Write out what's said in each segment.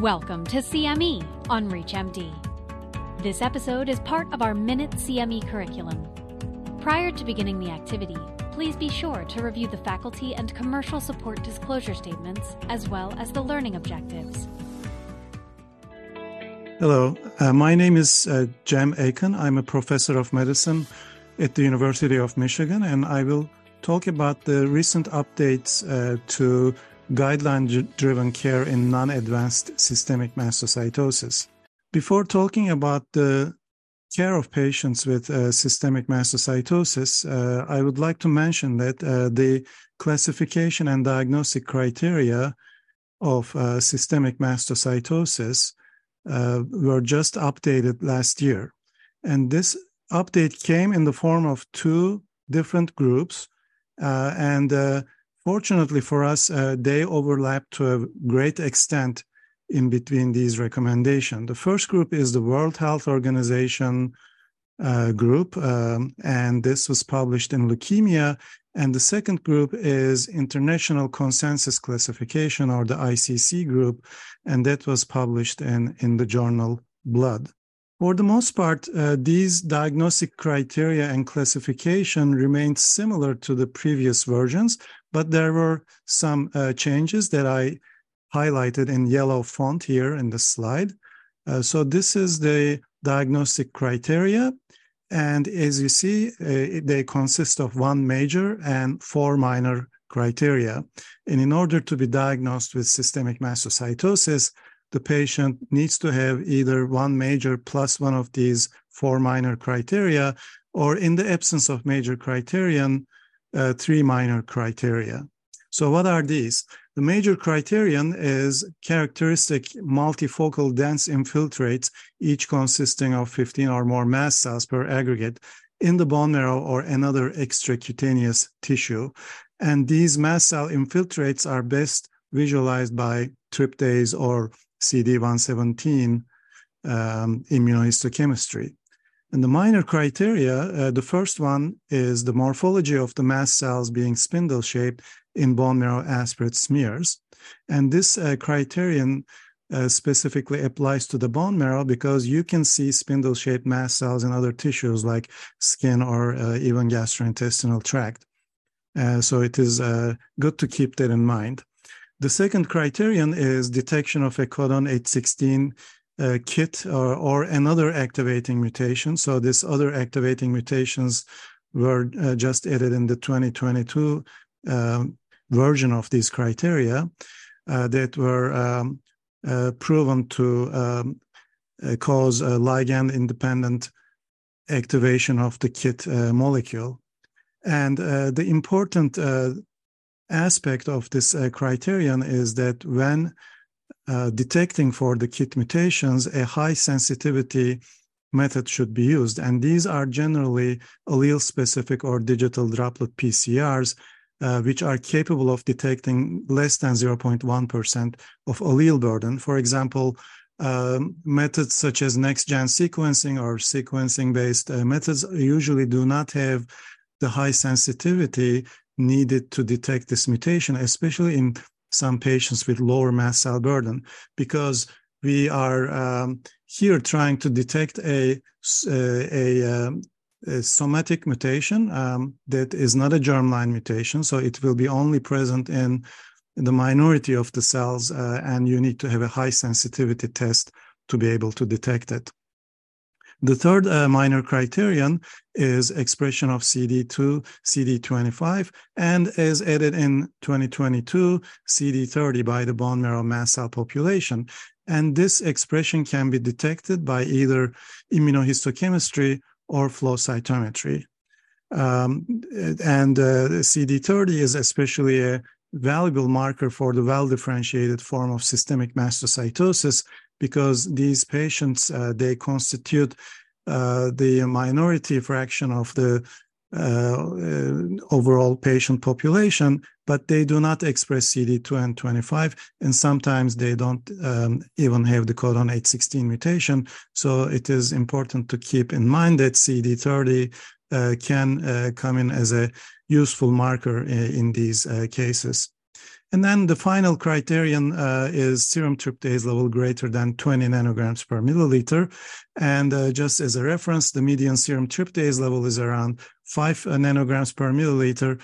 Welcome to CME on ReachMD. This episode is part of our Minute CME curriculum. Prior to beginning the activity, please be sure to review the faculty and commercial support disclosure statements as well as the learning objectives. Hello, uh, my name is uh, Cem Akın. I'm a professor of medicine at the University of Michigan, and I will talk about the recent updates uh, to guideline driven care in non advanced systemic mastocytosis. Before talking about the care of patients with uh, systemic mastocytosis, uh, I would like to mention that uh, the classification and diagnostic criteria of uh, systemic mastocytosis uh, were just updated last year. And this update came in the form of two different groups. Uh, and Fortunately for us, uh, they overlap to a great extent in between these recommendations. The first group is the World Health Organization uh, group, um, and this was published in Leukemia. And the second group is International Consensus Classification, or the ICC group, and that was published in, in the journal Blood. For the most part, uh, these diagnostic criteria and classification remained similar to the previous versions, but there were some uh, changes that I highlighted in yellow font here in the slide. Uh, so this is the diagnostic criteria. And as you see, uh, they consist of one major and four minor criteria. And in order to be diagnosed with systemic mastocytosis, the patient needs to have either one major plus one of these four minor criteria, or in the absence of major criterion, uh, three minor criteria. So, what are these? The major criterion is characteristic multifocal dense infiltrates, each consisting of 15 or more mast cells per aggregate in the bone marrow or another extracutaneous tissue. And these mast cell infiltrates are best visualized by tryptase or CD117 um, immunohistochemistry. And the minor criteria, uh, the first one is the morphology of the mast cells being spindle shaped in bone marrow aspirate smears. And this uh, criterion uh, specifically applies to the bone marrow because you can see spindle shaped mast cells in other tissues like skin or uh, even gastrointestinal tract. Uh, so it is uh, good to keep that in mind. The second criterion is detection of a codon 816 uh, KIT or, or, another activating mutation. So these other activating mutations were uh, just added in the 2022 um, version of these criteria uh, that were um, uh, proven to um, uh, cause ligand independent activation of the KIT uh, molecule. And the important aspect of this uh, criterion is that when uh, detecting for the KIT mutations, a high sensitivity method should be used. And these are generally allele specific or digital droplet PCRs, uh, which are capable of detecting less than 0.1% of allele burden. For example, um, methods such as next gen sequencing or sequencing based uh, methods usually do not have the high sensitivity needed to detect this mutation, especially in some patients with lower mast cell burden, because we are um, here trying to detect a, a, a, um, a somatic mutation um, that is not a germline mutation. So it will be only present in the minority of the cells, uh, and you need to have a high sensitivity test to be able to detect it. The third uh, minor criterion is expression of CD2, CD25, and is added in 2022, CD30 by the bone marrow mast cell population. And this expression can be detected by either immunohistochemistry or flow cytometry. Um, and uh, CD30 is especially a valuable marker for the well differentiated form of systemic mastocytosis because these patients uh, they constitute uh, the minority fraction of the uh, uh overall patient population, but they do not express CD2 and 25, and sometimes they don't um, even have the codon 816 mutation. So it is important to keep in mind that CD30 uh, can uh, come in as a useful marker in, in these cases. And then the final criterion uh, is serum tryptase level greater than 20 nanograms per milliliter. And uh, just as a reference, the median serum tryptase level is around 5 uh, nanograms per milliliter.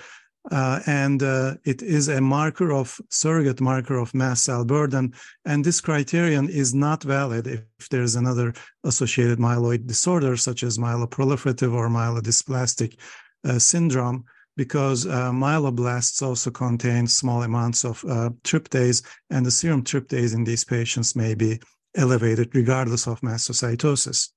Uh, and uh, it is a marker of surrogate marker of mast cell burden. And this criterion is not valid if there's another associated myeloid disorder, such as myeloproliferative or myelodysplastic uh, syndrome because uh, myeloblasts also contain small amounts of uh, tryptase, and the serum tryptase in these patients may be elevated regardless of mastocytosis.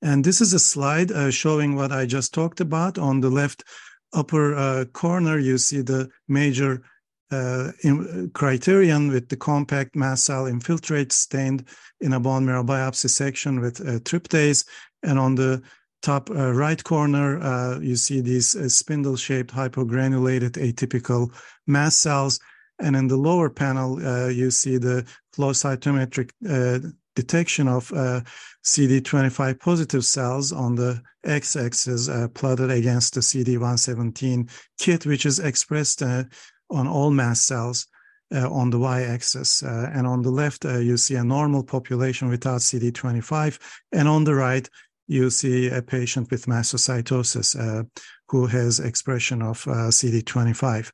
And this is a slide uh, showing what I just talked about. On the left upper uh, corner, you see the major uh, in, criterion with the compact mast cell infiltrate stained in a bone marrow biopsy section with uh, tryptase. And on the top uh, right corner, uh, you see these uh, spindle-shaped hypogranulated atypical mast cells. And in the lower panel, uh, you see the flow cytometric uh, detection of uh, CD25 positive cells on the x-axis plotted against the CD117 kit, which is expressed on all mast cells. Uh, on the y-axis. Uh, and on the left, uh, you see a normal population without CD25. And on the right, you see a patient with mastocytosis uh, who has expression of uh, CD25.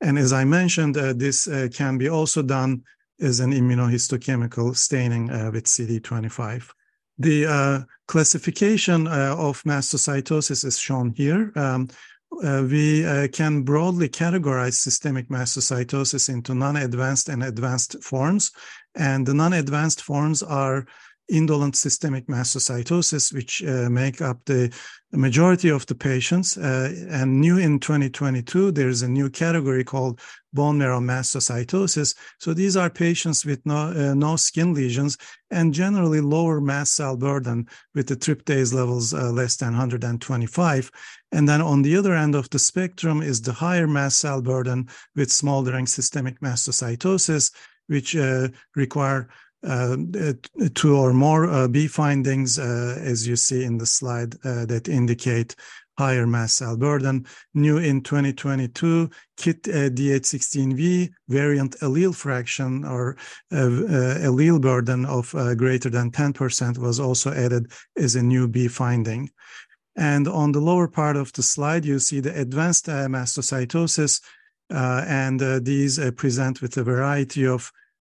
And as I mentioned, uh, this uh, can be also done as an immunohistochemical staining uh, with CD25. The uh, classification of mastocytosis is shown here. Um, we can broadly categorize systemic mastocytosis into non-advanced and advanced forms. And the non-advanced forms are indolent systemic mastocytosis, which uh, make up the majority of the patients. Uh, and new in 2022, there's a new category called bone marrow mastocytosis. So these are patients with no, uh, no skin lesions and generally lower mast cell burden with the tryptase levels uh, less than 125. And then on the other end of the spectrum is the higher mast cell burden with smoldering systemic mastocytosis, which uh, require two or more uh, B findings, uh, as you see in the slide, that indicate higher mast cell burden. New in 2022, KIT uh, D816V variant allele fraction or uh, uh, allele burden of greater than 10% was also added as a new B finding. And on the lower part of the slide, you see the advanced mastocytosis, and these present with a variety of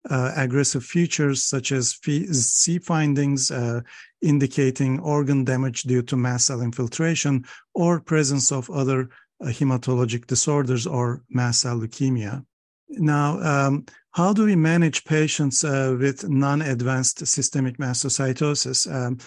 uh, aggressive features such as C findings uh, indicating organ damage due to mast cell infiltration or presence of other uh, hematologic disorders or mast cell leukemia. Now, um, how do we manage patients uh, with non-advanced systemic mastocytosis? Um,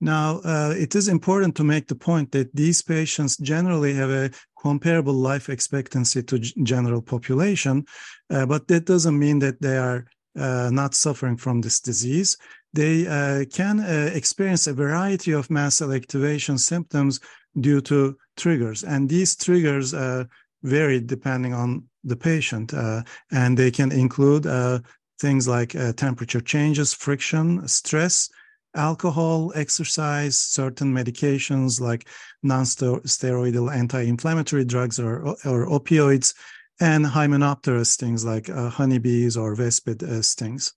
now, uh, it is important to make the point that these patients generally have a comparable life expectancy to general population, uh, but that doesn't mean that they are not suffering from this disease, they uh, can uh, experience a variety of mast cell activation symptoms due to triggers. And these triggers uh, vary depending on the patient. Uh, and they can include uh, things like temperature changes, friction, stress, alcohol, exercise, certain medications like non-steroidal anti-inflammatory drugs or, or opioids, and hymenopterous stings like uh, honeybees or vespid uh, stings.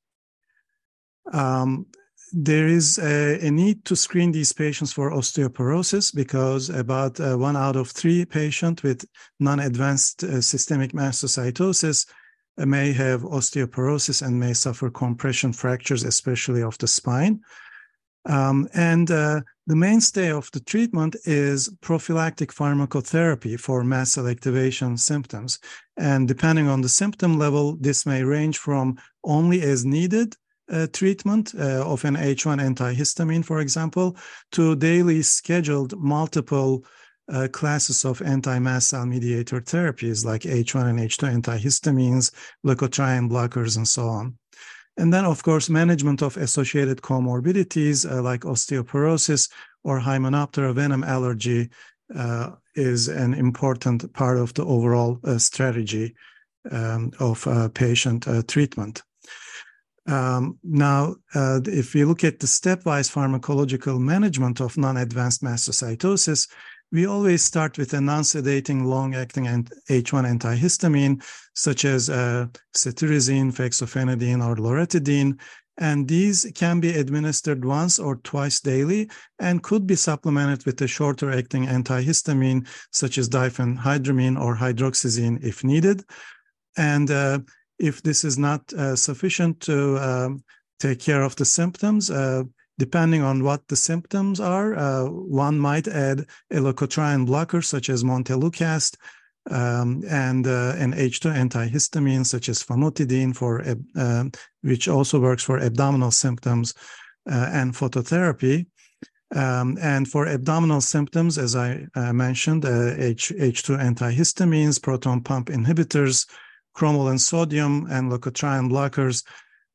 Um, there is a, a, need to screen these patients for osteoporosis because about uh, one out of three patients with non-advanced uh, systemic mastocytosis uh, may have osteoporosis and may suffer compression fractures, especially of the spine. Um, and uh, the mainstay of the treatment is prophylactic pharmacotherapy for mast cell activation symptoms. And depending on the symptom level, this may range from only as needed uh, treatment uh, of an H1 antihistamine, for example, to daily scheduled multiple uh, classes of anti-mast cell mediator therapies like H1 and H2 antihistamines, leukotriene blockers, and so on. And then, of course, management of associated comorbidities uh, like osteoporosis or Hymenoptera venom allergy uh, is an important part of the overall uh, strategy um, of uh, patient uh, treatment. Um, now, uh, if we look at the stepwise pharmacological management of non-advanced mastocytosis, we always start with a non-sedating long-acting H1 antihistamine, such as uh, cetirizine, fexofenadine, or loratadine, and these can be administered once or twice daily and could be supplemented with a shorter acting antihistamine such as diphenhydramine or hydroxyzine if needed. And uh, if this is not uh, sufficient to um, take care of the symptoms, uh, depending on what the symptoms are, uh, one might add a leukotriene blocker such as montelukast um, and uh, an H2 antihistamine such as famotidine for uh, which also works for abdominal symptoms uh, and phototherapy. Um, and for abdominal symptoms, as I uh, mentioned, uh, H, H2 antihistamines, proton pump inhibitors, cromolyn sodium, and leukotriene blockers.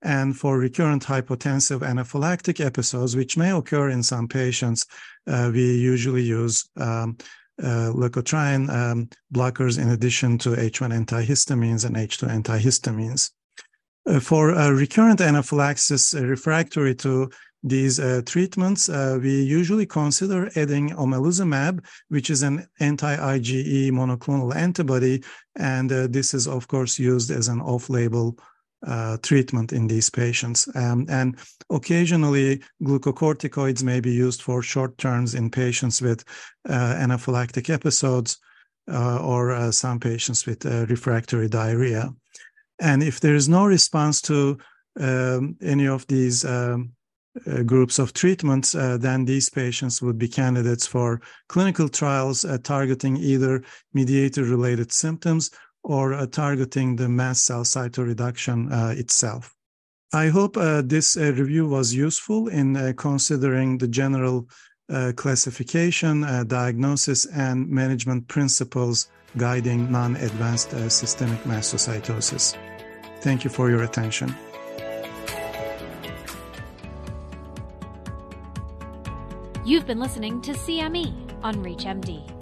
And for recurrent hypotensive anaphylactic episodes, which may occur in some patients, uh, we usually use um, uh, leukotriene um, blockers in addition to H1 antihistamines and H2 antihistamines. Uh, for uh, recurrent anaphylaxis uh, refractory to these uh, treatments, we usually consider adding omalizumab, which is an anti-IgE monoclonal antibody, and this is of course used as an off-label uh, treatment in these patients. Um, and occasionally, glucocorticoids may be used for short terms in patients with uh, anaphylactic episodes uh, or uh, some patients with uh, refractory diarrhea. And if there is no response to um, any of these um, uh, groups of treatments, then these patients would be candidates for clinical trials targeting either mediator related symptoms or uh, targeting the mast cell cytoreduction uh, itself. I hope uh, this review was useful in considering the general classification, diagnosis, and management principles guiding non advanced systemic mastocytosis. Thank you for your attention. You've been listening to CME on ReachMD.